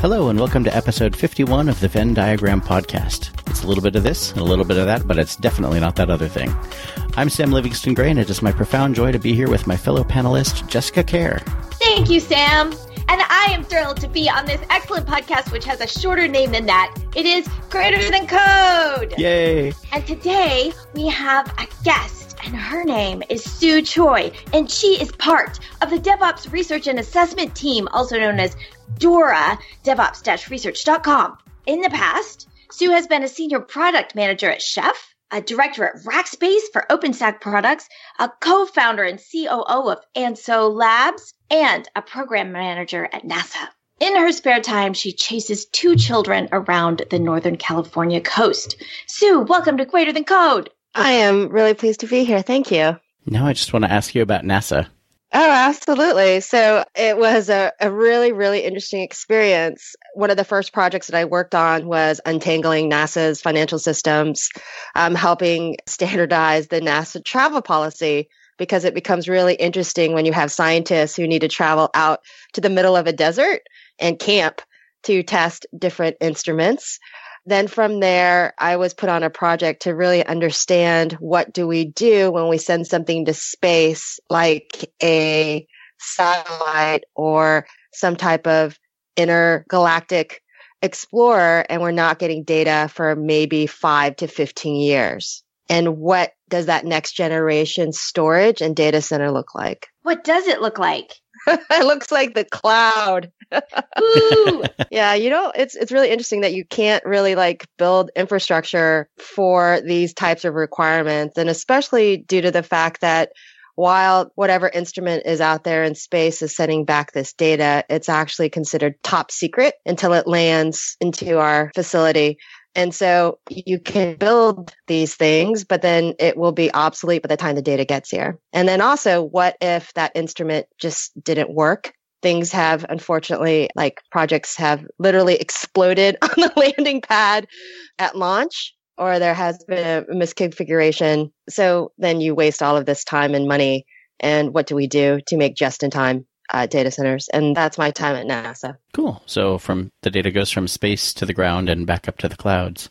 Hello, and welcome to episode 51 of the Venn Diagram Podcast. It's a little bit of this and a little bit of that, but it's definitely not that other thing. I'm Sam Livingston Gray, and it is my profound joy to be here with my fellow panelist, Jessica Kerr. Thank you, Sam. And I am thrilled to be on this excellent podcast, which has a shorter name than that. It is Greater Than Code. Yay! And today we have a guest, and her name is Soo Choi, and she is part of the DevOps Research and Assessment Team, also known as DORA, DevOps-Research.com. In the past, Soo has been a senior product manager at Chef, a director at Rackspace for OpenStack products, a co-founder and COO of Anso Labs, and a program manager at NASA. In her spare time, she chases two children around the Northern California coast. Soo, welcome to Greater Than Code. I am really pleased to be here. Thank you. Now I just want to ask you about NASA. Oh, absolutely. So it was a, a really, really interesting experience. One of the first projects that I worked on was untangling NASA's financial systems, um, helping standardize the NASA travel policy because it becomes really interesting when you have scientists who need to travel out to the middle of a desert and camp to test different instruments. Then from there, I was put on a project to really understand what do we do when we send something to space, like a satellite or some type of intergalactic explorer, and we're not getting data for maybe five to 15 years. And what does that next generation storage and data center look like? What does it look like? it looks like the cloud. yeah, you know, it's it's really interesting that you can't really like build infrastructure for these types of requirements and especially due to the fact that while whatever instrument is out there in space is sending back this data, it's actually considered top secret until it lands into our facility. And so you can build these things, but then it will be obsolete by the time the data gets here. And then also, what if that instrument just didn't work? Things have, unfortunately, like projects have literally exploded on the landing pad at launch, or there has been a misconfiguration. So then you waste all of this time and money. And what do we do to make just in time uh, data centers, and that's my time at NASA. Cool. So from the data goes from space to the ground and back up to the clouds.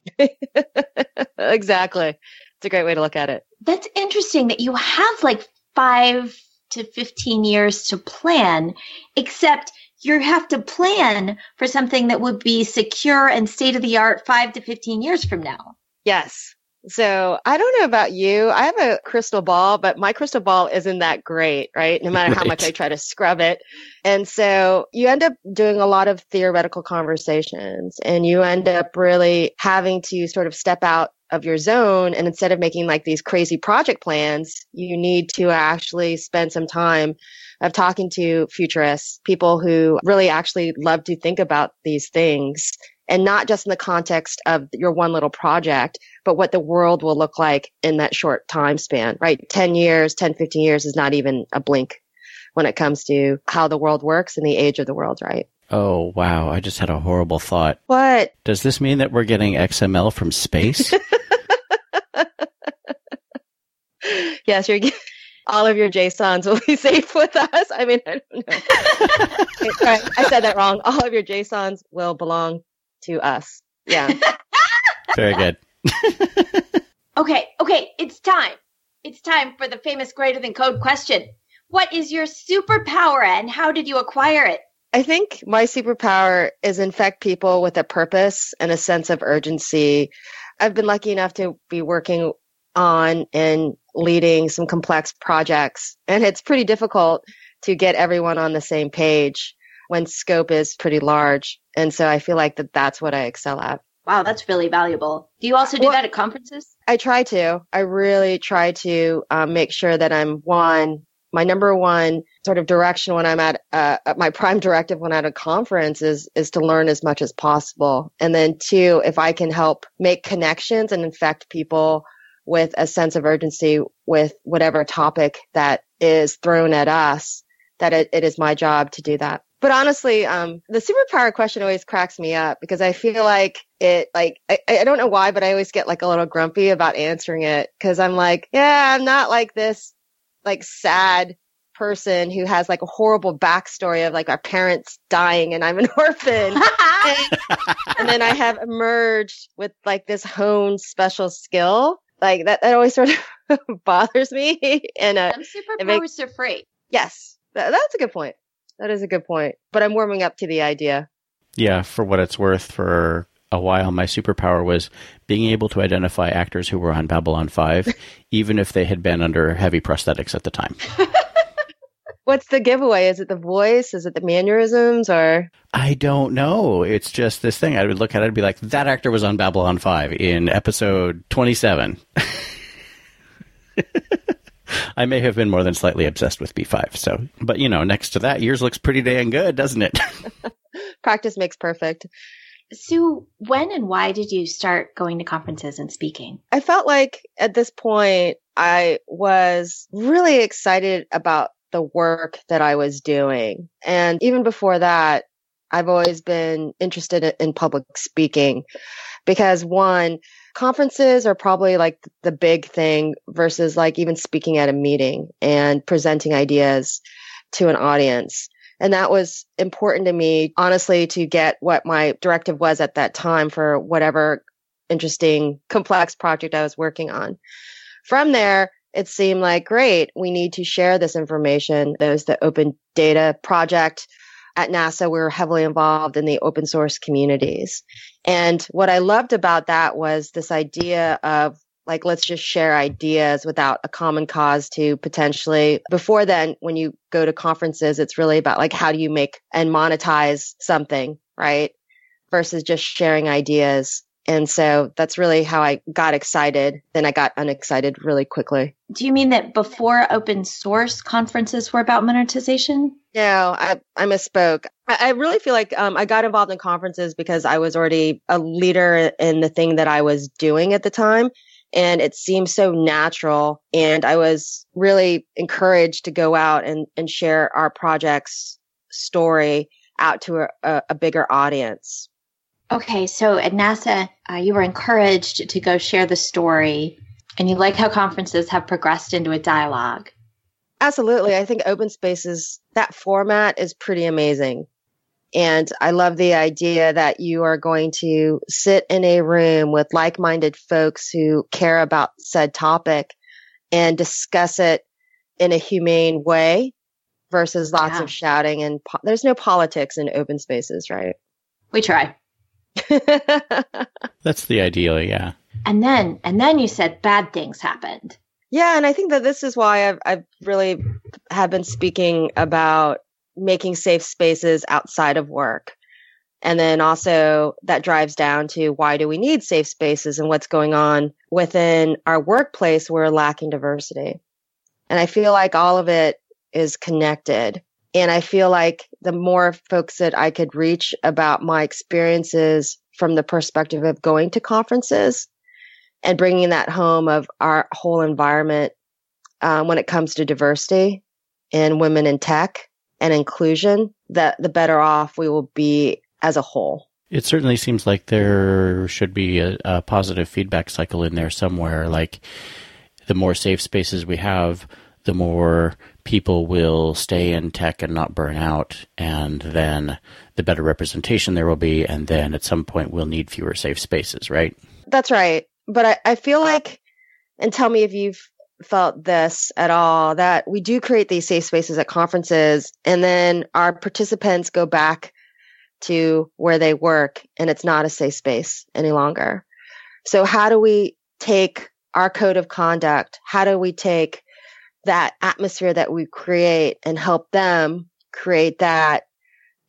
exactly. It's a great way to look at it. That's interesting that you have like five to 15 years to plan, except you have to plan for something that would be secure and state of the art five to 15 years from now. Yes. So I don't know about you. I have a crystal ball, but my crystal ball isn't that great, right? No matter right. how much I try to scrub it. And so you end up doing a lot of theoretical conversations and you end up really having to sort of step out of your zone. And instead of making like these crazy project plans, you need to actually spend some time of talking to futurists, people who really actually love to think about these things and not just in the context of your one little project, but what the world will look like in that short time span, right? 10 years, 10, 15 years is not even a blink when it comes to how the world works and the age of the world, right? Oh, wow. I just had a horrible thought. What? Does this mean that we're getting XML from space? yes, you're all of your JSONs will be safe with us. I mean, I don't know. right, I said that wrong. All of your JSONs will belong to us. Yeah. Very good. okay, okay, it's time. It's time for the famous greater than code question. What is your superpower and how did you acquire it? I think my superpower is infect people with a purpose and a sense of urgency. I've been lucky enough to be working on and leading some complex projects, and it's pretty difficult to get everyone on the same page when scope is pretty large. And so I feel like that that's what I excel at. Wow, that's really valuable. Do you also do well, that at conferences? I try to. I really try to um, make sure that I'm one, my number one sort of direction when I'm at, uh, my prime directive when I'm at a conference is, is to learn as much as possible. And then two, if I can help make connections and infect people with a sense of urgency with whatever topic that is thrown at us, that it, it is my job to do that but honestly, um, the superpower question always cracks me up because I feel like it, like, I, I don't know why, but I always get like a little grumpy about answering it because I'm like, yeah, I'm not like this, like sad person who has like a horrible backstory of like our parents dying and I'm an orphan. and, and, then I have emerged with like this honed special skill. Like that, that always sort of bothers me. and uh, some superpowers makes, are free. Yes, that, that's a good point. That is a good point. But I'm warming up to the idea. Yeah, for what it's worth, for a while, my superpower was being able to identify actors who were on Babylon 5, even if they had been under heavy prosthetics at the time. What's the giveaway? Is it the voice? Is it the mannerisms or? I don't know. It's just this thing. I would look at it and be like, that actor was on Babylon 5 in episode 27. I may have been more than slightly obsessed with B5. So, but you know, next to that, yours looks pretty dang good, doesn't it? Practice makes perfect. Soo, when and why did you start going to conferences and speaking? I felt like at this point, I was really excited about the work that I was doing. And even before that, I've always been interested in public speaking because one, conferences are probably like the big thing versus like even speaking at a meeting and presenting ideas to an audience. And that was important to me, honestly, to get what my directive was at that time for whatever interesting, complex project I was working on. From there, it seemed like great. We need to share this information. There's the open data project at NASA. We were heavily involved in the open source communities. And what I loved about that was this idea of like let's just share ideas without a common cause to potentially before then when you go to conferences it's really about like how do you make and monetize something right versus just sharing ideas and so that's really how I got excited. Then I got unexcited really quickly. Do you mean that before open source conferences were about monetization? No, I, I misspoke. I, I really feel like um, I got involved in conferences because I was already a leader in the thing that I was doing at the time and it seemed so natural. And I was really encouraged to go out and, and share our project's story out to a, a bigger audience. Okay, so at NASA, uh, you were encouraged to go share the story, and you like how conferences have progressed into a dialogue. Absolutely. I think open spaces, that format is pretty amazing. And I love the idea that you are going to sit in a room with like-minded folks who care about said topic and discuss it in a humane way versus lots yeah. of shouting and po- there's no politics in open spaces, right? We try. That's the ideal, yeah. And then and then you said bad things happened. Yeah, and I think that this is why I've I've really have been speaking about making safe spaces outside of work. And then also that drives down to why do we need safe spaces and what's going on within our workplace we're lacking diversity. And I feel like all of it is connected. And I feel like the more folks that I could reach about my experiences from the perspective of going to conferences and bringing that home of our whole environment um, when it comes to diversity and women in tech and inclusion, that the better off we will be as a whole. It certainly seems like there should be a, a positive feedback cycle in there somewhere. Like the more safe spaces we have, the more people will stay in tech and not burn out. And then the better representation there will be. And then at some point, we'll need fewer safe spaces, right? That's right. But I, I feel like, and tell me if you've felt this at all that we do create these safe spaces at conferences and then our participants go back to where they work and it's not a safe space any longer. So how do we take our code of conduct? How do we take that atmosphere that we create and help them create that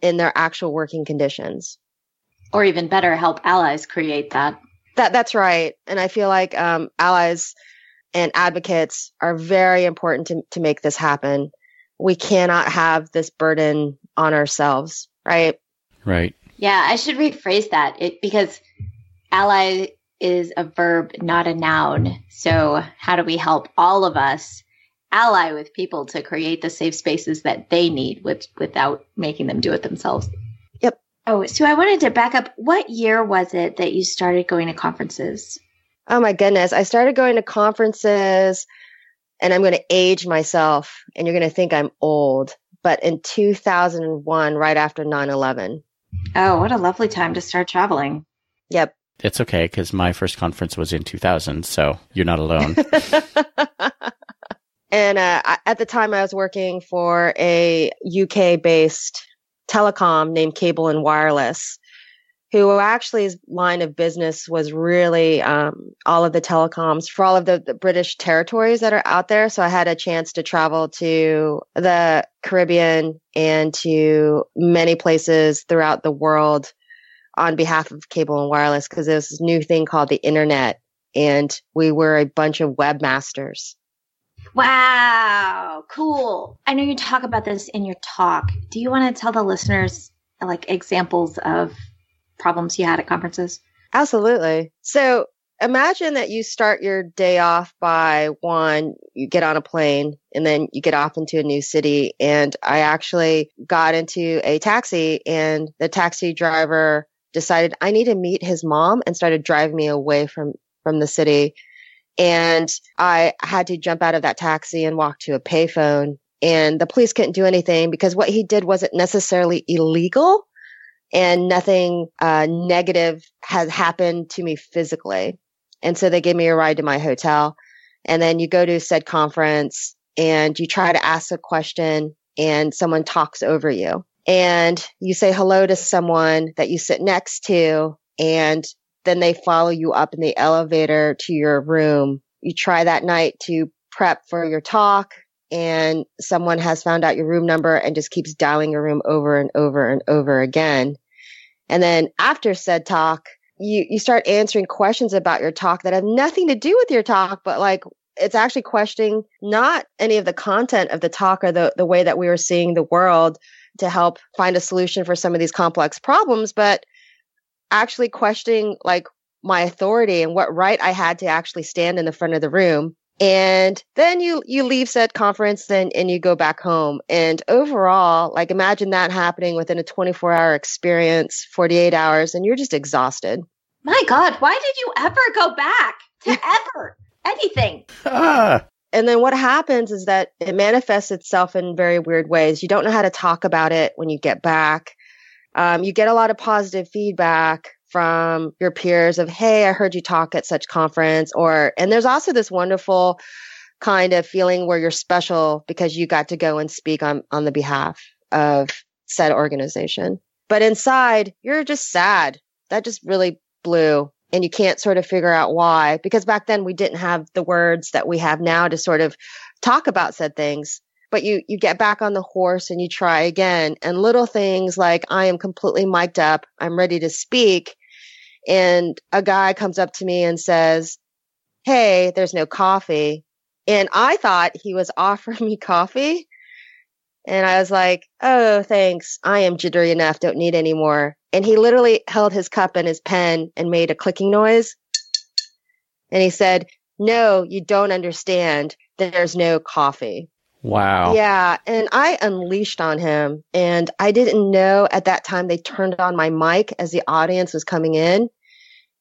in their actual working conditions? Or even better, help allies create that. That that's right. And I feel like um, allies and advocates are very important to, to make this happen. We cannot have this burden on ourselves, right? Right. Yeah, I should rephrase that it, because ally is a verb, not a noun. So, how do we help all of us ally with people to create the safe spaces that they need with, without making them do it themselves? Yep. Oh, so I wanted to back up. What year was it that you started going to conferences? Oh my goodness. I started going to conferences and I'm going to age myself and you're going to think I'm old. But in 2001, right after 9 11. Oh, what a lovely time to start traveling. Yep. It's okay because my first conference was in 2000, so you're not alone. and uh, at the time, I was working for a UK based telecom named Cable and Wireless who actually his line of business was really um, all of the telecoms for all of the, the, British territories that are out there. So I had a chance to travel to the Caribbean and to many places throughout the world on behalf of cable and wireless because there's this new thing called the internet and we were a bunch of webmasters. Wow, cool. I know you talk about this in your talk. Do you want to tell the listeners like examples of problems you had at conferences? Absolutely. So imagine that you start your day off by one, you get on a plane and then you get off into a new city. And I actually got into a taxi and the taxi driver decided I need to meet his mom and started driving me away from, from the city. And I had to jump out of that taxi and walk to a payphone and the police couldn't do anything because what he did wasn't necessarily illegal and nothing uh, negative has happened to me physically. And so they gave me a ride to my hotel. And then you go to said conference and you try to ask a question and someone talks over you. And you say hello to someone that you sit next to and then they follow you up in the elevator to your room. You try that night to prep for your talk and someone has found out your room number and just keeps dialing your room over and over and over again. And then after said talk, you, you start answering questions about your talk that have nothing to do with your talk, but like it's actually questioning not any of the content of the talk or the, the way that we were seeing the world to help find a solution for some of these complex problems, but actually questioning like my authority and what right I had to actually stand in the front of the room. And then you you leave said conference and, and you go back home. And overall like imagine that happening within a 24 hour experience 48 hours and you're just exhausted. My god why did you ever go back to ever anything? Ah. and then what happens is that it manifests itself in very weird ways. You don't know how to talk about it when you get back um, you get a lot of positive feedback from your peers of, Hey, I heard you talk at such conference or, and there's also this wonderful kind of feeling where you're special because you got to go and speak on, on the behalf of said organization. But inside, you're just sad. That just really blew and you can't sort of figure out why because back then we didn't have the words that we have now to sort of talk about said things but you you get back on the horse and you try again and little things like i am completely mic'd up i'm ready to speak and a guy comes up to me and says, Hey, there's no coffee. And I thought he was offering me coffee. And I was like, Oh, thanks. I am jittery enough. Don't need any more. And he literally held his cup and his pen and made a clicking noise. And he said, No, you don't understand. There's no coffee. Wow. Yeah. And I unleashed on him. And I didn't know at that time they turned on my mic as the audience was coming in.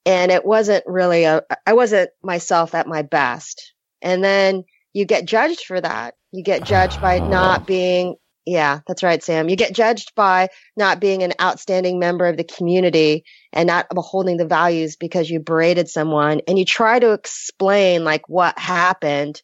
And it wasn't really a, I wasn't myself at my best. And then you get judged for that. You get judged by oh. not being, yeah, that's right, Sam. You get judged by not being an outstanding member of the community and not upholding the values because you berated someone and you try to explain like what happened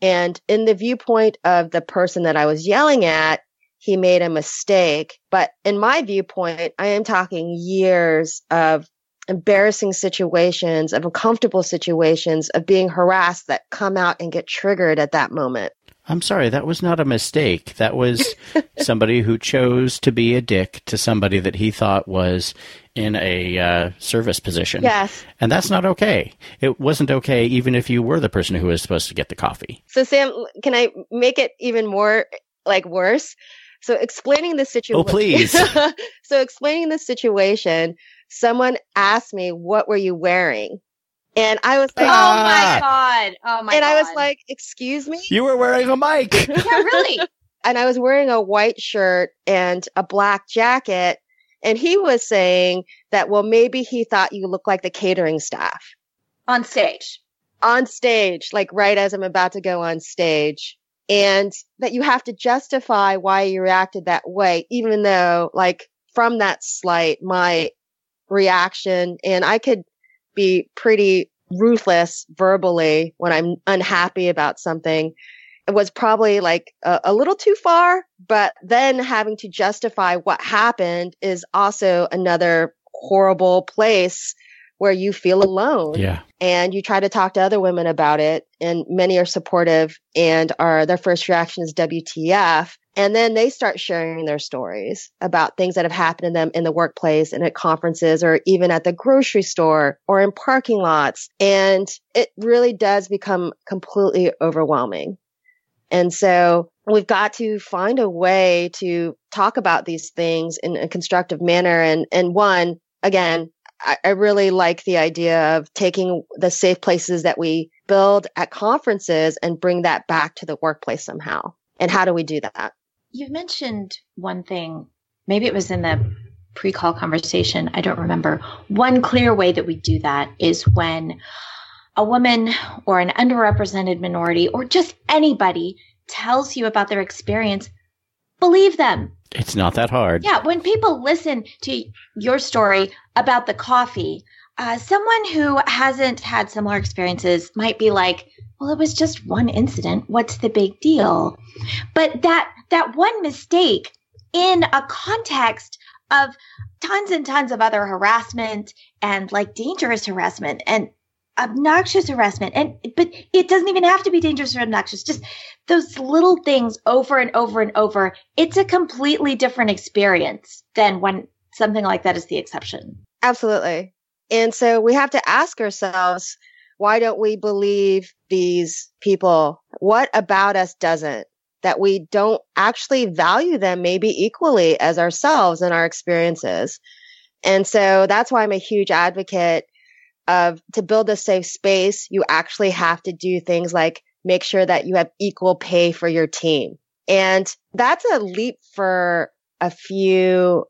and in the viewpoint of the person that I was yelling at, he made a mistake. But in my viewpoint, I am talking years of embarrassing situations, of uncomfortable situations, of being harassed that come out and get triggered at that moment. I'm sorry, that was not a mistake. That was somebody who chose to be a dick to somebody that he thought was in a uh, service position. Yes. And that's not okay. It wasn't okay even if you were the person who was supposed to get the coffee. So, Sam, can I make it even more like worse? So, explaining the situation. Oh, please. so, explaining the situation, someone asked me, What were you wearing? And I was like, Oh my God. Oh my and God. I was like, Excuse me? You were wearing a mic. yeah, really? and I was wearing a white shirt and a black jacket and he was saying that, well, maybe he thought you looked like the catering staff on stage. on stage, like right as I'm about to go on stage. And that you have to justify why you reacted that way, even though like from that slight, my reaction and I could be pretty ruthless verbally when I'm unhappy about something. It was probably like a, a, little too far, but then having to justify what happened is also another horrible place where you feel alone. Yeah. And you try to talk to other women about it and many are supportive and are their first reaction is WTF. And then they start sharing their stories about things that have happened to them in the workplace and at conferences or even at the grocery store or in parking lots. And it really does become completely overwhelming. And so we've got to find a way to talk about these things in a constructive manner. And, and one, again, I, I really like the idea of taking the safe places that we build at conferences and bring that back to the workplace somehow. And how do we do that? You mentioned one thing, maybe it was in the pre call conversation. I don't remember. One clear way that we do that is when a woman or an underrepresented minority or just anybody tells you about their experience, believe them. It's not that hard. Yeah. When people listen to your story about the coffee, uh, someone who hasn't had similar experiences might be like, well, it was just one incident. What's the big deal? But that, that one mistake in a context of tons and tons of other harassment and like dangerous harassment and obnoxious harassment and but it doesn't even have to be dangerous or obnoxious just those little things over and over and over it's a completely different experience than when something like that is the exception absolutely and so we have to ask ourselves why don't we believe these people? What about us doesn't? That we don't actually value them maybe equally as ourselves and our experiences. And so that's why I'm a huge advocate of to build a safe space, you actually have to do things like make sure that you have equal pay for your team. And that's a leap for a few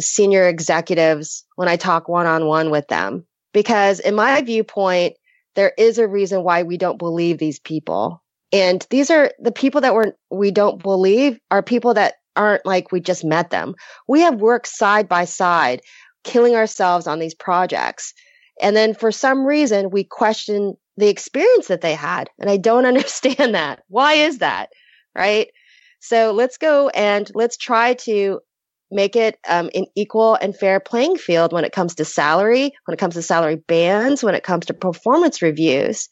senior executives when I talk one on one with them. Because in my viewpoint, there is a reason why we don't believe these people. And these are the people that we're, we don't believe are people that aren't like we just met them. We have worked side by side, killing ourselves on these projects. And then for some reason, we question the experience that they had. And I don't understand that. Why is that? Right. So let's go and let's try to make it um, an equal and fair playing field when it comes to salary, when it comes to salary bands, when it comes to performance reviews,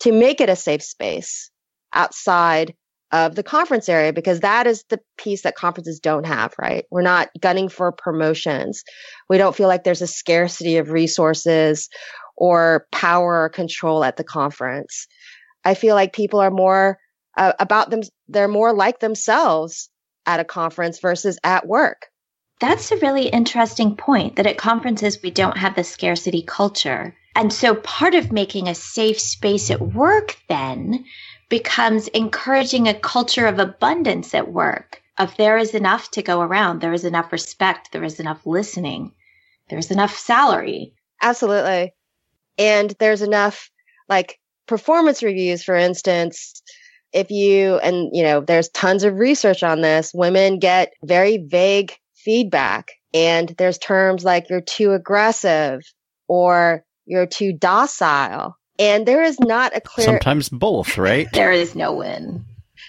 to make it a safe space outside of the conference area because that is the piece that conferences don't have, right? We're not gunning for promotions. We don't feel like there's a scarcity of resources or power or control at the conference. I feel like people are more uh, about them, they're more like themselves at a conference versus at work. That's a really interesting point that at conferences we don't have the scarcity culture. And so part of making a safe space at work then becomes encouraging a culture of abundance at work. Of there is enough to go around, there is enough respect, there is enough listening, there's enough salary. Absolutely. And there's enough like performance reviews, for instance, if you, and you know, there's tons of research on this, women get very vague feedback. And there's terms like you're too aggressive or you're too docile. And there is not a clear. Sometimes both, right? there is no win.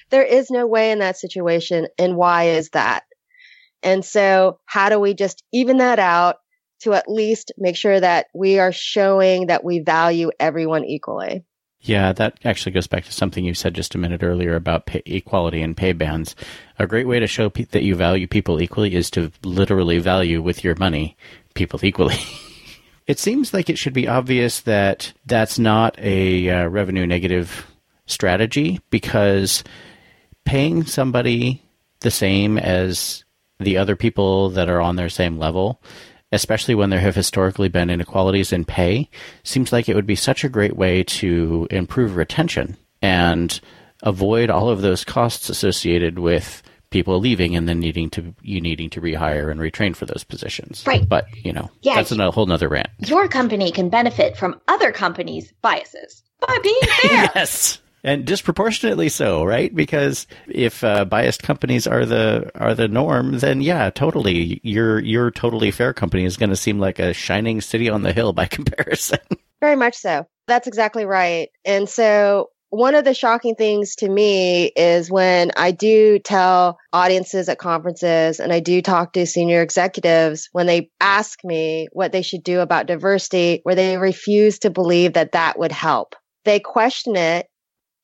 There is no way in that situation. And why is that? And so how do we just even that out to at least make sure that we are showing that we value everyone equally? Yeah, that actually goes back to something you said just a minute earlier about pay, equality and pay bands. A great way to show pe- that you value people equally is to literally value with your money people equally. it seems like it should be obvious that that's not a uh, revenue negative strategy because paying somebody the same as the other people that are on their same level especially when there have historically been inequalities in pay, seems like it would be such a great way to improve retention and avoid all of those costs associated with people leaving and then needing to you needing to rehire and retrain for those positions. Right. But you know, yeah, that's a whole nother rant. Your company can benefit from other companies' biases. by being fair. yes. And disproportionately so, right? Because if uh, biased companies are the are the norm, then yeah, totally, your your totally fair company is going to seem like a shining city on the hill by comparison. Very much so. That's exactly right. And so one of the shocking things to me is when I do tell audiences at conferences and I do talk to senior executives when they ask me what they should do about diversity, where they refuse to believe that that would help. They question it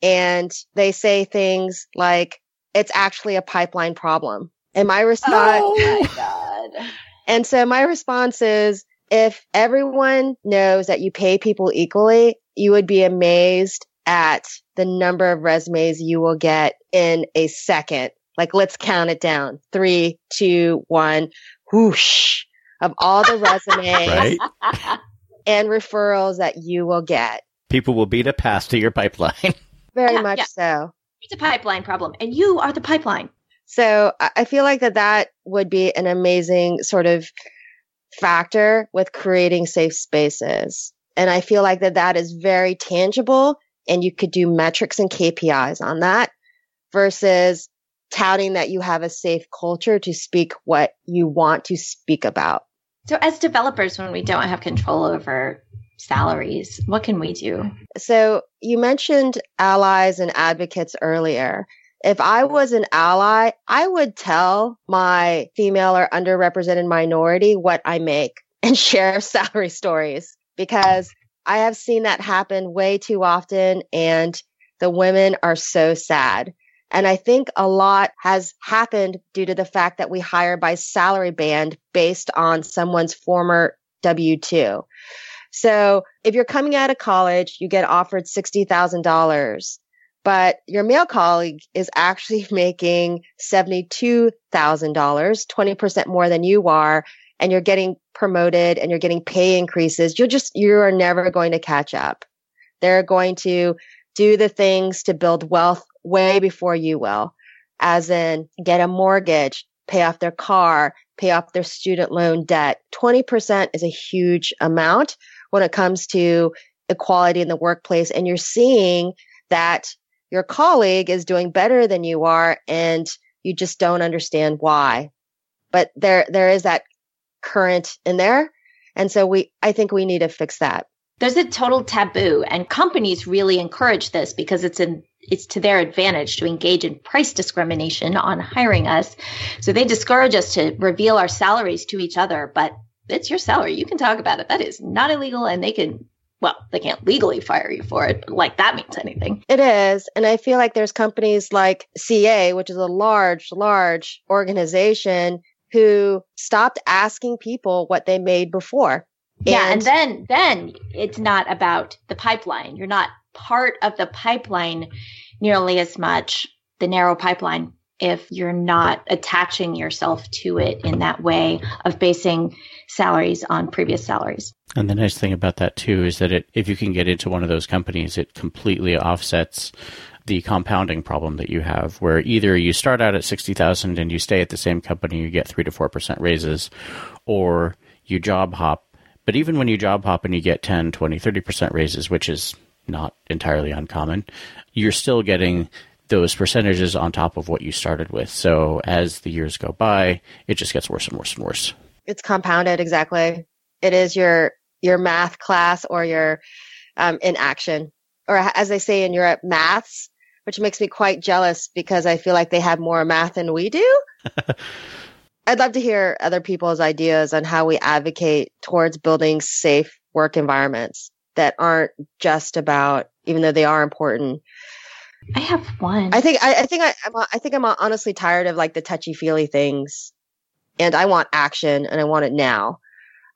and they say things like, it's actually a pipeline problem. And my response, oh my God. And so my response is, if everyone knows that you pay people equally, you would be amazed at the number of resumes you will get in a second. Like, let's count it down. Three, two, one, whoosh of all the resumes right? and referrals that you will get. People will beat a pass to your pipeline. Very Yeah, much yeah. so. It's a pipeline problem, and you are the pipeline. So I I feel like that that would be an amazing sort of factor with creating safe spaces. And I feel like that that is very tangible and you could do metrics and KPIs on that versus touting that you have a safe culture to speak what you want to speak about. So, as developers, when we don't have control over salaries, what can we do? So you mentioned allies and advocates earlier. If I was an ally, I would tell my female or underrepresented minority what I make and share salary stories because I have seen that happen way too often and the women are so sad. And I think a lot has happened due to the fact that we hire by salary band based on someone's former W 2. So if you're coming out of college, you get offered $60,000, but your male colleague is actually making $72,000, 20% more than you are, and you're getting promoted and you're getting pay increases. You're just, you are never going to catch up. They're going to do the things to build wealth way before you will, as in get a mortgage, pay off their car, pay off their student loan debt. 20% is a huge amount when it comes to equality in the workplace. And you're seeing that your colleague is doing better than you are and you just don't understand why. But there, there is that current in there. And so we, I think we need to fix that. There's a total taboo, and companies really encourage this because it's in it's to their advantage to engage in price discrimination on hiring us. So they discourage us to reveal our salaries to each other, but it's your salary. You can talk about it. That is not illegal, and they can. Well, they can't legally fire you for it, but like that means anything. It is. And I feel like there's companies like CA, which is a large, large organization who stopped asking people what they made before. Yeah, and then then it's not about the pipeline. You're not part of the pipeline nearly as much, the narrow pipeline, if you're not attaching yourself to it in that way of basing salaries on previous salaries. And the nice thing about that too is that it, if you can get into one of those companies, it completely offsets the compounding problem that you have, where either you start out at sixty thousand and you stay at the same company, you get three to four percent raises, or you job hop. But even when you job hop and you get 10, 20, 30% raises, which is not entirely uncommon, you're still getting those percentages on top of what you started with. So as the years go by, it just gets worse and worse and worse. It's compounded exactly. It is your your math class or your um, in action, or as they say in Europe, maths, which makes me quite jealous because I feel like they have more math than we do. I'd love to hear other people's ideas on how we advocate towards building safe work environments that aren't just about, even though they are important. I have one. I think I, I think I, I'm, I think I'm honestly tired of like the touchy feely things, and I want action and I want it now.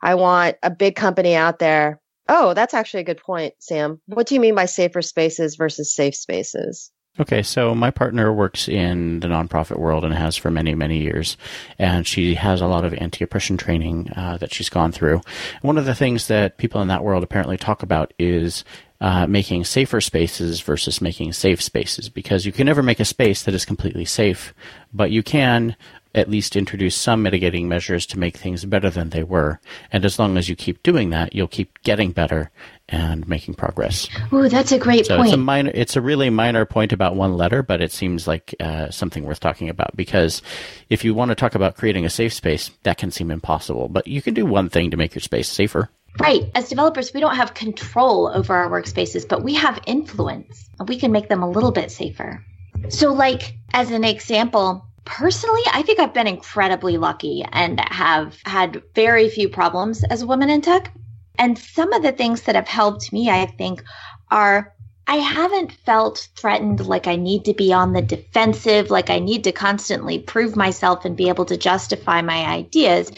I want a big company out there. Oh, that's actually a good point, Sam. What do you mean by safer spaces versus safe spaces? Okay, so my partner works in the nonprofit world and has for many, many years, and she has a lot of anti-oppression training uh, that she's gone through. One of the things that people in that world apparently talk about is uh, making safer spaces versus making safe spaces, because you can never make a space that is completely safe, but you can at least introduce some mitigating measures to make things better than they were. And as long as you keep doing that, you'll keep getting better and making progress. Ooh, that's a great so point. It's a minor, it's a really minor point about one letter, but it seems like uh, something worth talking about because if you want to talk about creating a safe space, that can seem impossible. But you can do one thing to make your space safer. Right. As developers, we don't have control over our workspaces, but we have influence. And we can make them a little bit safer. So, like, as an example, personally, I think I've been incredibly lucky and have had very few problems as a woman in tech. And some of the things that have helped me, I think, are I haven't felt threatened like I need to be on the defensive, like I need to constantly prove myself and be able to justify my ideas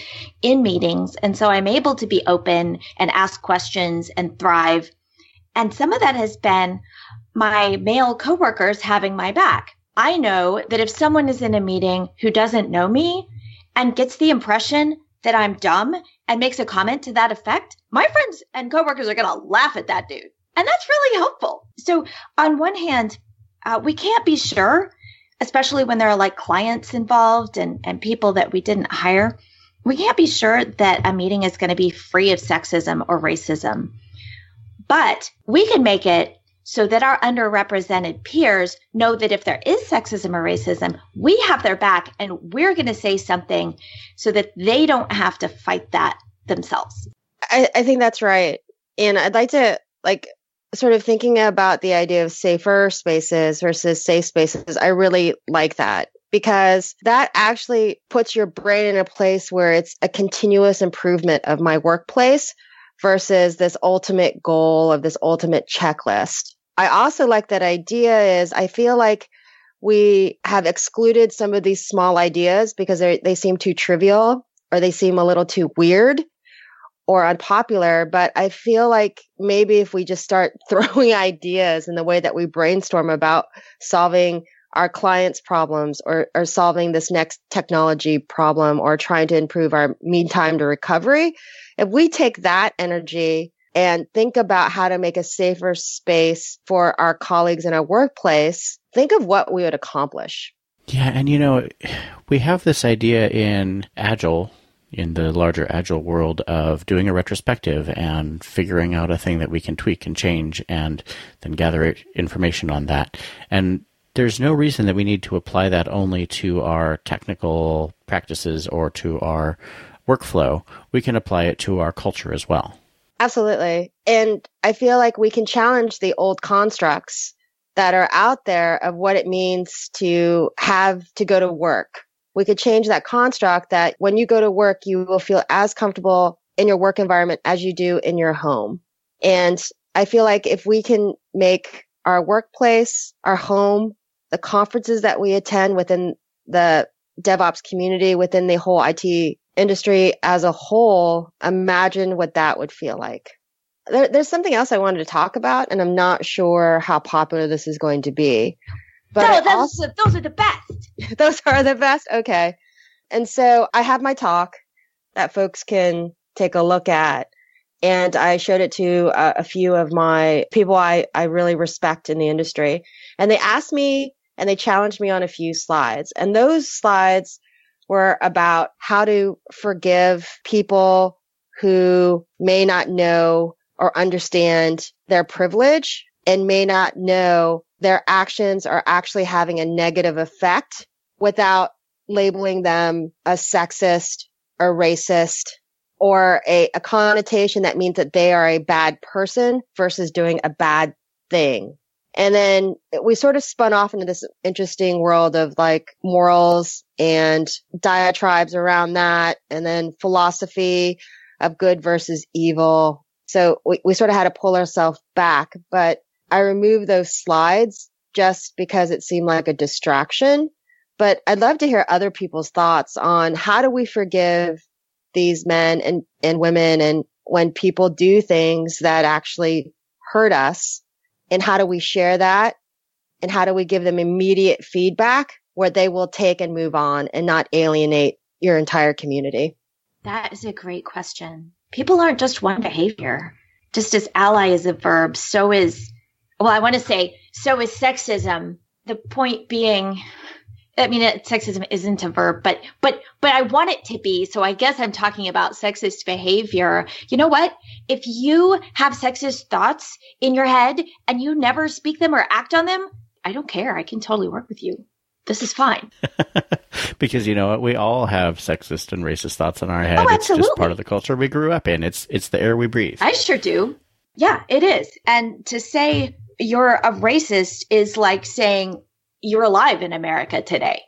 in meetings. And so I'm able to be open and ask questions and thrive. And some of that has been my male coworkers having my back. I know that if someone is in a meeting who doesn't know me and gets the impression that I'm dumb and makes a comment to that effect, my friends and coworkers are going to laugh at that dude. And that's really helpful. So, on one hand, uh, we can't be sure, especially when there are like clients involved and, and people that we didn't hire. We can't be sure that a meeting is going to be free of sexism or racism. But we can make it so that our underrepresented peers know that if there is sexism or racism, we have their back and we're going to say something so that they don't have to fight that themselves. I, I think that's right. And I'd like to like sort of thinking about the idea of safer spaces versus safe spaces. I really like that because that actually puts your brain in a place where it's a continuous improvement of my workplace versus this ultimate goal of this ultimate checklist. I also like that idea is I feel like we have excluded some of these small ideas because they seem too trivial or they seem a little too weird or unpopular, but I feel like maybe if we just start throwing ideas in the way that we brainstorm about solving our clients' problems or, or solving this next technology problem or trying to improve our mean time to recovery, if we take that energy and think about how to make a safer space for our colleagues in our workplace, think of what we would accomplish. Yeah, and you know, we have this idea in Agile in the larger agile world of doing a retrospective and figuring out a thing that we can tweak and change and then gather information on that. And there's no reason that we need to apply that only to our technical practices or to our workflow. We can apply it to our culture as well. Absolutely. And I feel like we can challenge the old constructs that are out there of what it means to have to go to work we could change that construct that when you go to work, you will feel as comfortable in your work environment as you do in your home. And I feel like if we can make our workplace, our home, the conferences that we attend within the DevOps community, within the whole IT industry as a whole, imagine what that would feel like. There, there's something else I wanted to talk about, and I'm not sure how popular this is going to be. But no, those, also, those are the best. those are the best. Okay. And so I have my talk that folks can take a look at. And I showed it to uh, a few of my people I, I really respect in the industry. And they asked me and they challenged me on a few slides. And those slides were about how to forgive people who may not know or understand their privilege and may not know their actions are actually having a negative effect without labeling them a sexist or racist or a, a connotation that means that they are a bad person versus doing a bad thing. And then we sort of spun off into this interesting world of like morals and diatribes around that and then philosophy of good versus evil. So we, we sort of had to pull ourselves back, but I removed those slides just because it seemed like a distraction. But I'd love to hear other people's thoughts on how do we forgive these men and, and women and when people do things that actually hurt us and how do we share that and how do we give them immediate feedback where they will take and move on and not alienate your entire community? That is a great question. People aren't just one behavior. Just as ally is a verb, so is well, I want to say, so is sexism. The point being, I mean, sexism isn't a verb, but but but I want it to be. So I guess I'm talking about sexist behavior. You know what? If you have sexist thoughts in your head and you never speak them or act on them, I don't care. I can totally work with you. This is fine. because you know what? We all have sexist and racist thoughts in our head. Oh, it's just part of the culture we grew up in. It's it's the air we breathe. I sure do. Yeah, it is. And to say you're a racist is like saying you're alive in America today.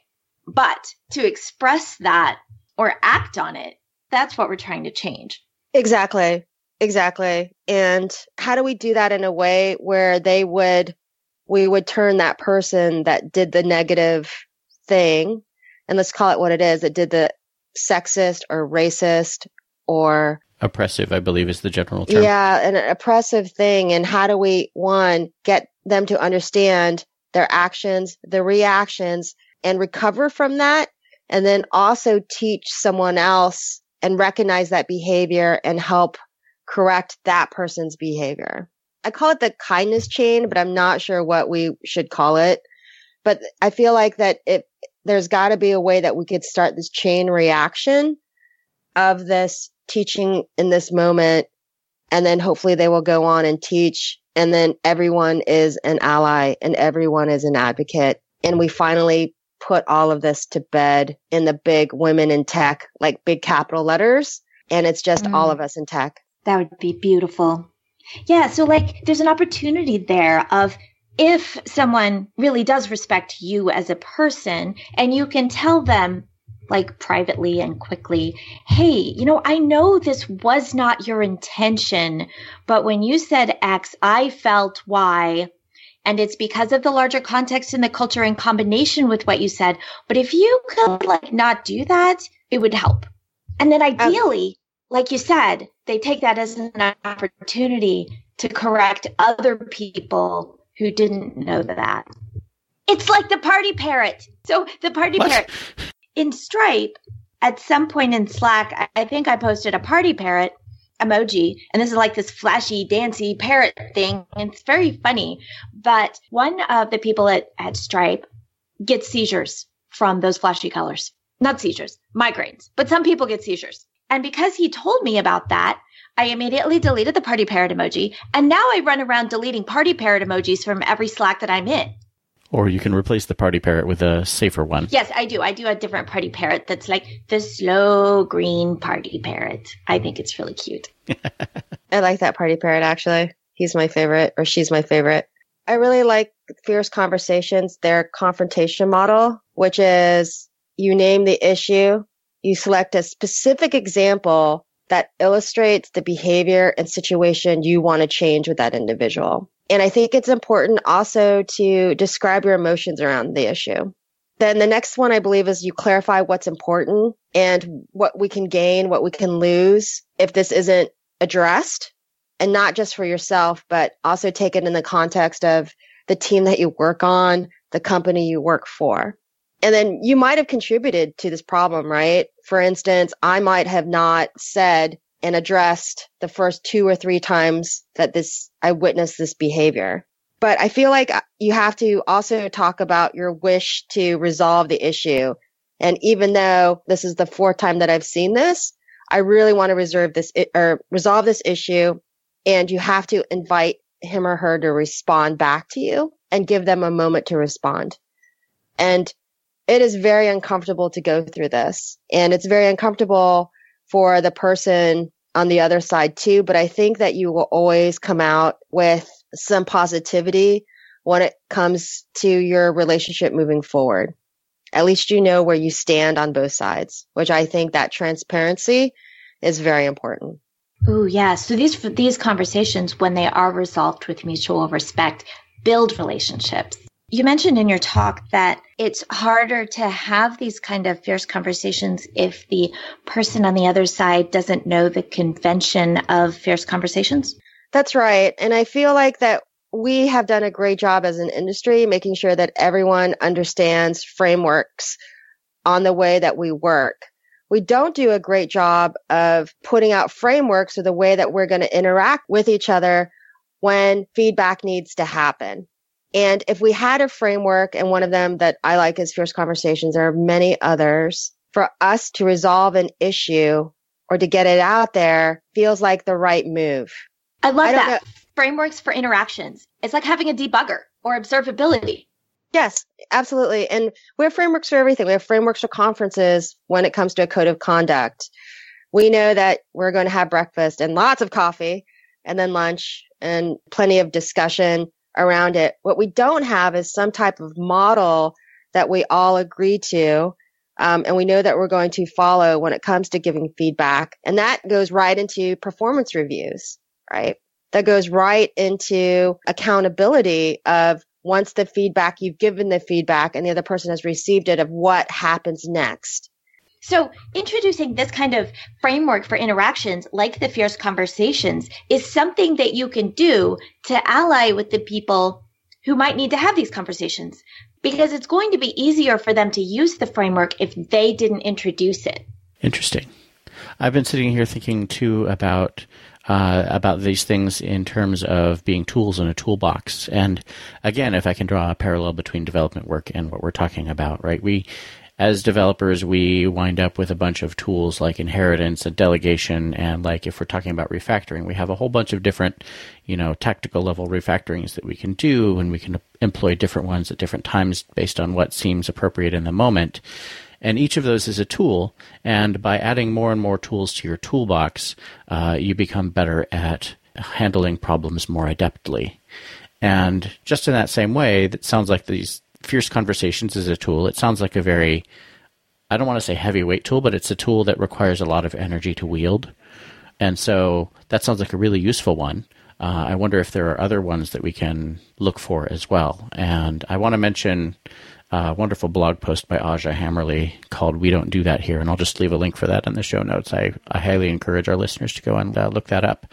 But to express that or act on it, that's what we're trying to change. Exactly. Exactly. And how do we do that in a way where they would, we would turn that person that did the negative thing, and let's call it what it is, that did the sexist or racist or oppressive, I believe is the general term. Yeah, an oppressive thing. And how do we, one, get them to understand their actions, their reactions, and recover from that. And then also teach someone else and recognize that behavior and help correct that person's behavior. I call it the kindness chain, but I'm not sure what we should call it. But I feel like that it, there's got to be a way that we could start this chain reaction of this teaching in this moment. And then hopefully they will go on and teach and then everyone is an ally and everyone is an advocate. And we finally put all of this to bed in the big women in tech, like big capital letters. And it's just mm. all of us in tech. That would be beautiful. Yeah. So, like, there's an opportunity there of if someone really does respect you as a person and you can tell them like privately and quickly, Hey, you know, I know this was not your intention, but when you said X, I felt Y. And it's because of the larger context in the culture in combination with what you said. But if you could like not do that, it would help. And then ideally, like you said, they take that as an opportunity to correct other people who didn't know that. It's like the party parrot. So the party what? parrot in Stripe, at some point in Slack, I think I posted a party parrot emoji, and this is like this flashy, dancy parrot thing. And it's very funny. But one of the people at, at Stripe gets seizures from those flashy colors. Not seizures, migraines. But some people get seizures. And because he told me about that, I immediately deleted the party parrot emoji. And now I run around deleting party parrot emojis from every Slack that I'm in. Or you can replace the party parrot with a safer one. Yes, I do. I do a different party parrot that's like the slow green party parrot. I think it's really cute. I like that party parrot actually. He's my favorite, or she's my favorite. I really like Fierce Conversations, their confrontation model, which is you name the issue, you select a specific example that illustrates the behavior and situation you want to change with that individual. And I think it's important also to describe your emotions around the issue. Then the next one I believe is you clarify what's important and what we can gain, what we can lose if this isn't addressed and not just for yourself, but also take it in the context of the team that you work on, the company you work for. And then you might have contributed to this problem, right? For instance, I might have not said, and addressed the first two or three times that this, I witnessed this behavior. But I feel like uh, you have to also talk about your wish to resolve the issue. And even though this is the fourth time that I've seen this, I really want to reserve this or resolve this issue. And you have to invite him or her to respond back to you and give them a moment to respond. And it is very uncomfortable to go through this. And it's very uncomfortable for the person on the other side too. But I think that you will always come out with some positivity when it comes to your relationship moving forward. At least you know where you stand on both sides, which I think that transparency is very important. Oh, yeah. So these these conversations, when they are resolved with mutual respect, build relationships you mentioned in your talk that it's harder to have these kind of fierce conversations if the person on the other side doesn't know the convention of fierce conversations. That's right. And I feel like that we have done a great job as an industry making sure that everyone understands frameworks on the way that we work. We don't do a great job of putting out frameworks or the way that we're going to interact with each other when feedback needs to happen. And if we had a framework, and one of them that I like is Fierce Conversations, there are many others, for us to resolve an issue or to get it out there feels like the right move. I love I that. Know. Frameworks for interactions. It's like having a debugger or observability. Yes, absolutely. And we have frameworks for everything. We have frameworks for conferences when it comes to a code of conduct. We know that we're going to have breakfast and lots of coffee and then lunch and plenty of discussion around it. What we don't have is some type of model that we all agree to. Um, and we know that we're going to follow when it comes to giving feedback. And that goes right into performance reviews, right? That goes right into accountability of once the feedback, you've given the feedback and the other person has received it of what happens next. So, introducing this kind of framework for interactions, like the fierce conversations, is something that you can do to ally with the people who might need to have these conversations because it's going to be easier for them to use the framework if they didn't introduce it. Interesting. I've been sitting here thinking too about uh, about these things in terms of being tools in a toolbox. And again, if I can draw a parallel between development work and what we're talking about, right? We as developers, we wind up with a bunch of tools like inheritance and delegation. And like if we're talking about refactoring, we have a whole bunch of different, you know, tactical level refactorings that we can do and we can employ different ones at different times based on what seems appropriate in the moment. And each of those is a tool. And by adding more and more tools to your toolbox, uh, you become better at handling problems more adeptly. And just in that same way, that sounds like these Fierce Conversations is a tool. It sounds like a very, I don't want to say heavyweight tool, but it's a tool that requires a lot of energy to wield. And so that sounds like a really useful one. Uh, I wonder if there are other ones that we can look for as well. And I want to mention a wonderful blog post by Aja Hammerly called We Don't Do That Here. And I'll just leave a link for that in the show notes. I, I highly encourage our listeners to go and uh, look that up.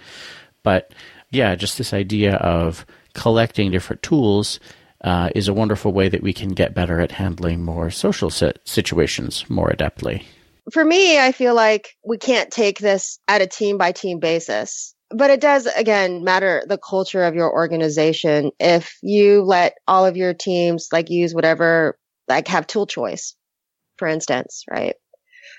But yeah, just this idea of collecting different tools uh, is a wonderful way that we can get better at handling more social situations more adeptly. For me, I feel like we can't take this at a team by team basis. But it does, again, matter the culture of your organization. If you let all of your teams like use whatever, like have tool choice, for instance, right?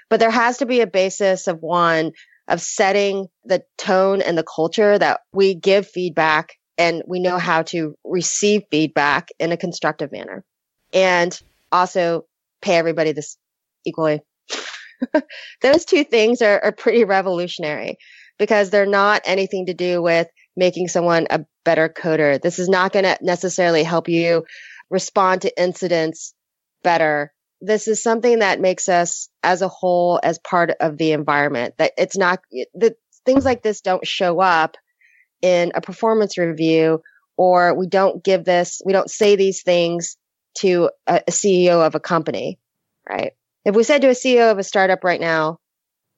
But there has to be a basis of one, of setting the tone and the culture that we give feedback and we know how to receive feedback in a constructive manner and also pay everybody this equally. Those two things are, are pretty revolutionary because they're not anything to do with making someone a better coder. This is not going to necessarily help you respond to incidents better. This is something that makes us as a whole as part of the environment that it's not the things like this don't show up in a performance review or we don't give this, we don't say these things to a, a CEO of a company, right? If we said to a CEO of a startup right now,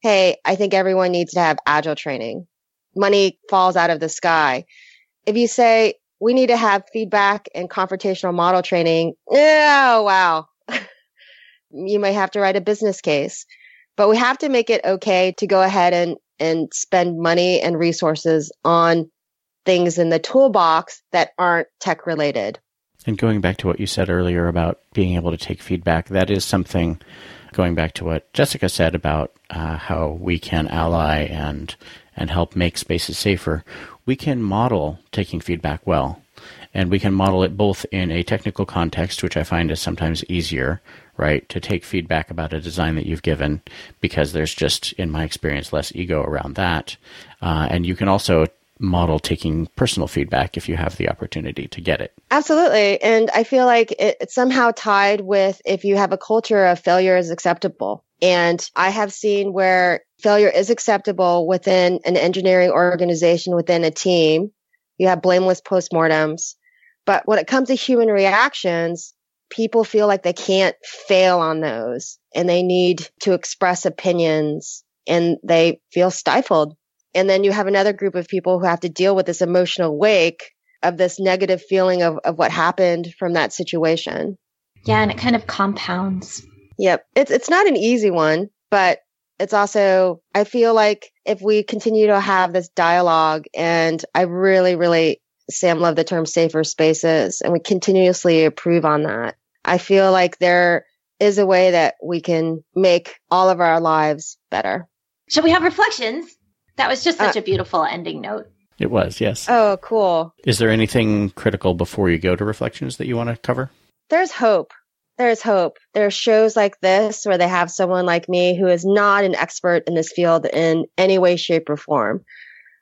Hey, I think everyone needs to have agile training. Money falls out of the sky. If you say we need to have feedback and confrontational model training, oh, wow. you may have to write a business case, but we have to make it okay to go ahead and and spend money and resources on things in the toolbox that aren't tech related. And going back to what you said earlier about being able to take feedback, that is something going back to what Jessica said about uh, how we can ally and and help make spaces safer. We can model taking feedback well, and we can model it both in a technical context, which I find is sometimes easier, right? To take feedback about a design that you've given because there's just, in my experience, less ego around that. Uh, and you can also model taking personal feedback if you have the opportunity to get it. Absolutely. And I feel like it, it's somehow tied with if you have a culture of failure is acceptable. And I have seen where failure is acceptable within an engineering organization, within a team. You have blameless postmortems. But when it comes to human reactions, people feel like they can't fail on those and they need to express opinions and they feel stifled. And then you have another group of people who have to deal with this emotional wake of this negative feeling of, of what happened from that situation. Yeah, and it kind of compounds. Yep. It's it's not an easy one, but it's also I feel like if we continue to have this dialogue and I really, really Sam loved the term safer spaces, and we continuously improve on that. I feel like there is a way that we can make all of our lives better. Shall we have reflections? That was just such uh, a beautiful ending note. It was, yes. Oh, cool. Is there anything critical before you go to reflections that you want to cover? There's hope. There's hope. There are shows like this where they have someone like me who is not an expert in this field in any way, shape, or form.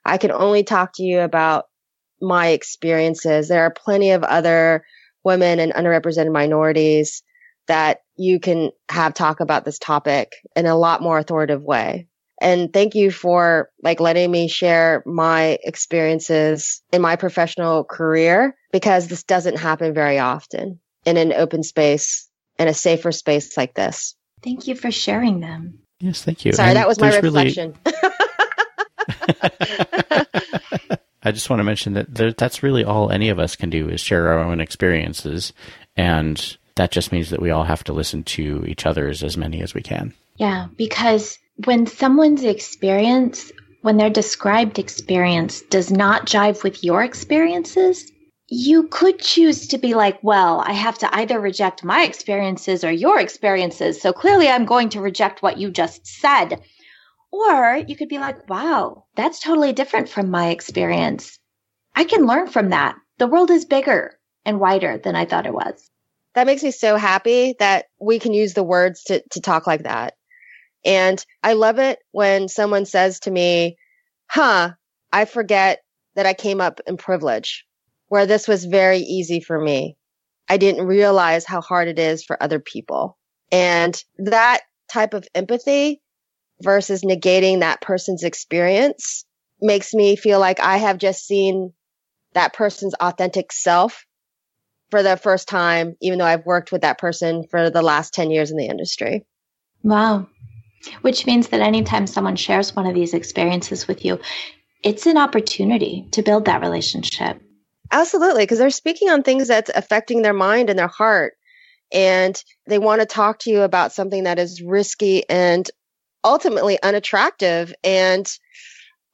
I can only talk to you about my experiences. There are plenty of other women and underrepresented minorities that you can have talk about this topic in a lot more authoritative way. And thank you for like letting me share my experiences in my professional career because this doesn't happen very often in an open space in a safer space like this. Thank you for sharing them. Yes, thank you. Sorry, and that was my reflection. Really... I just want to mention that there, that's really all any of us can do is share our own experiences. And that just means that we all have to listen to each other's as many as we can. Yeah, because when someone's experience, when their described experience does not jive with your experiences, you could choose to be like, well, I have to either reject my experiences or your experiences. So clearly I'm going to reject what you just said. Or you could be like, wow, that's totally different from my experience. I can learn from that. The world is bigger and wider than I thought it was. That makes me so happy that we can use the words to, to talk like that. And I love it when someone says to me, huh, I forget that I came up in privilege, where this was very easy for me. I didn't realize how hard it is for other people. And that type of empathy versus negating that person's experience makes me feel like I have just seen that person's authentic self for the first time, even though I've worked with that person for the last 10 years in the industry. Wow. Which means that anytime someone shares one of these experiences with you, it's an opportunity to build that relationship. Absolutely, because they're speaking on things that's affecting their mind and their heart. And they want to talk to you about something that is risky and ultimately unattractive and,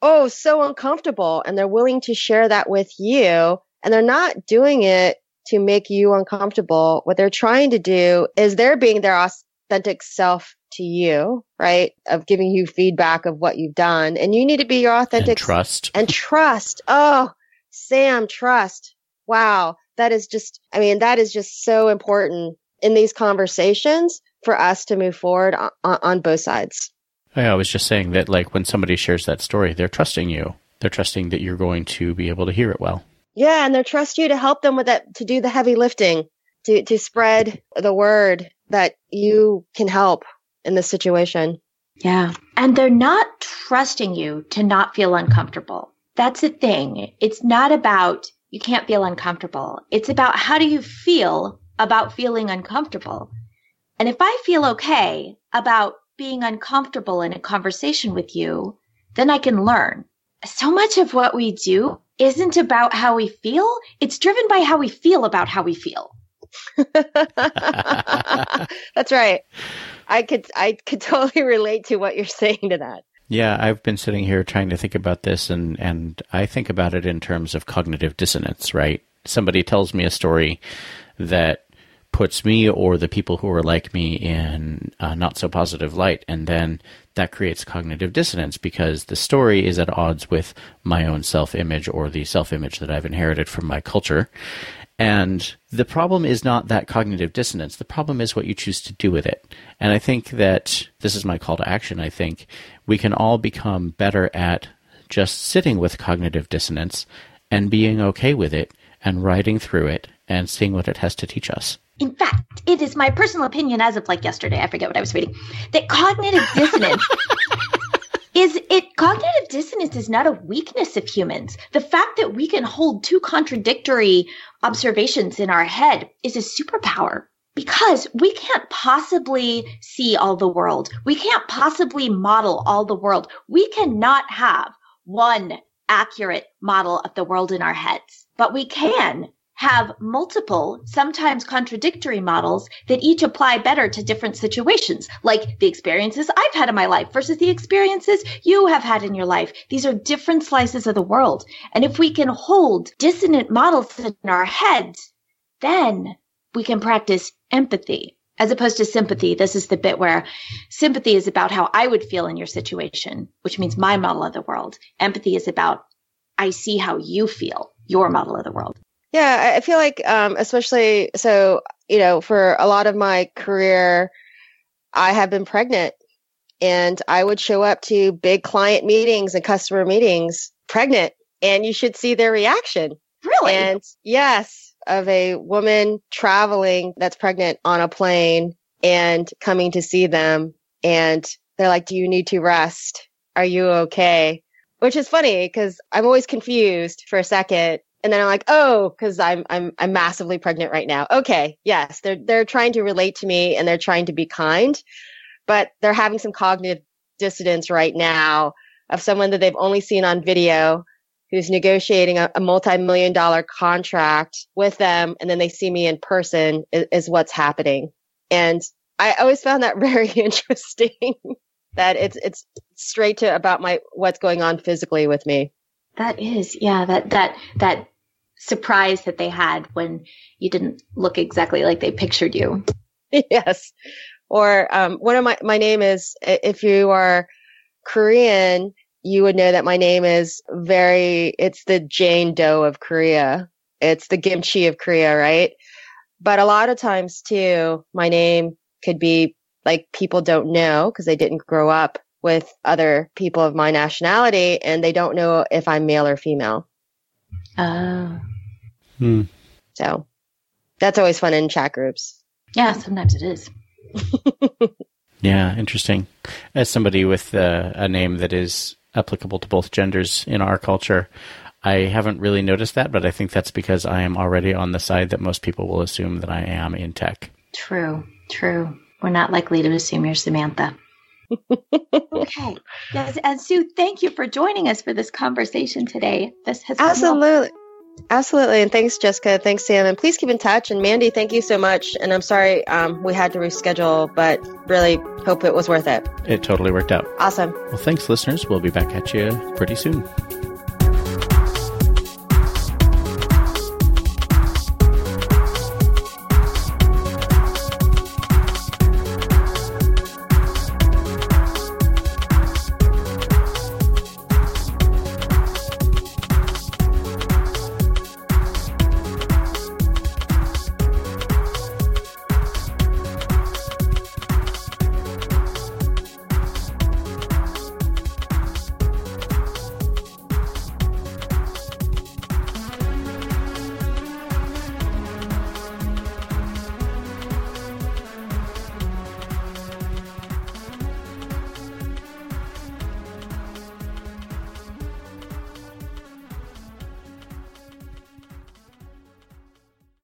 oh, so uncomfortable. And they're willing to share that with you. And they're not doing it to make you uncomfortable. What they're trying to do is they're being their authentic self to you, right? Of giving you feedback of what you've done. And you need to be your authentic and trust. And trust. Oh, Sam, trust. Wow. That is just, I mean, that is just so important in these conversations for us to move forward on, on both sides. I was just saying that, like, when somebody shares that story, they're trusting you. They're trusting that you're going to be able to hear it well. Yeah, and they trust you to help them with that, to do the heavy lifting, to, to spread the word that you can help in this situation. Yeah. And they're not trusting you to not feel uncomfortable. That's the thing. It's not about you can't feel uncomfortable. It's about how do you feel about feeling uncomfortable? And if I feel okay about being uncomfortable in a conversation with you, then I can learn. So much of what we do isn't about how we feel. It's driven by how we feel about how we feel. That's right. I could I could totally relate to what you're saying to that. Yeah, I've been sitting here trying to think about this and and I think about it in terms of cognitive dissonance, right? Somebody tells me a story that puts me or the people who are like me in a not so positive light. And then that creates cognitive dissonance because the story is at odds with my own self image or the self image that I've inherited from my culture. And the problem is not that cognitive dissonance. The problem is what you choose to do with it. And I think that this is my call to action. I think we can all become better at just sitting with cognitive dissonance and being okay with it and riding through it and seeing what it has to teach us. In fact, it is my personal opinion as of like yesterday, I forget what I was reading, that cognitive dissonance is it cognitive dissonance is not a weakness of humans. The fact that we can hold two contradictory observations in our head is a superpower because we can't possibly see all the world. We can't possibly model all the world. We cannot have one accurate model of the world in our heads, but we can have multiple, sometimes contradictory models that each apply better to different situations, like the experiences I've had in my life versus the experiences you have had in your life. These are different slices of the world. And if we can hold dissonant models in our heads, then we can practice empathy as opposed to sympathy. This is the bit where sympathy is about how I would feel in your situation, which means my model of the world. Empathy is about I see how you feel, your model of the world. Yeah, I feel like, um, especially so, you know, for a lot of my career, I have been pregnant and I would show up to big client meetings and customer meetings pregnant, and you should see their reaction. Really? And yes, of a woman traveling that's pregnant on a plane and coming to see them. And they're like, Do you need to rest? Are you okay? Which is funny because I'm always confused for a second and then I'm like, oh, because I'm I'm I'm massively pregnant right now. Okay, yes, they're they're trying to relate to me and they're trying to be kind, but they're having some cognitive dissonance right now of someone that they've only seen on video who's negotiating a, a multi-million dollar contract with them. And then they see me in person is, is what's happening. And i always found that very interesting that it's it's straight to about my what's going on physically with me. That is, yeah, that that that surprise that they had when you didn't look exactly like they pictured you. yes. Or um, one of my my name is if you are Korean, you would know that my name is very it's the Jane Doe of Korea. It's the kimchi of Korea, right? But a lot of times too, my name could be like people don't know because they didn't grow up with other people of my nationality and they don't know if I'm male or female. Oh. Hmm. So that's always fun in chat groups. Yeah, sometimes it is. yeah, interesting. As somebody with uh, a name that is applicable to both genders in our culture, I haven't really noticed that, but I think that's because I am already on the side that most people will assume that I am in tech. True, true. We're not likely to assume you're Samantha okay. Yes, and Soo, thank you for joining us for this conversation today. This has absolutely. Absolutely. And thanks, Jessica. Thanks, Sam. And please keep in touch. And Mandy, thank you so much. And I'm sorry um, we had to reschedule, but really hope it was worth it. It totally worked out. Awesome. Well, thanks, listeners. We'll be back at you pretty soon.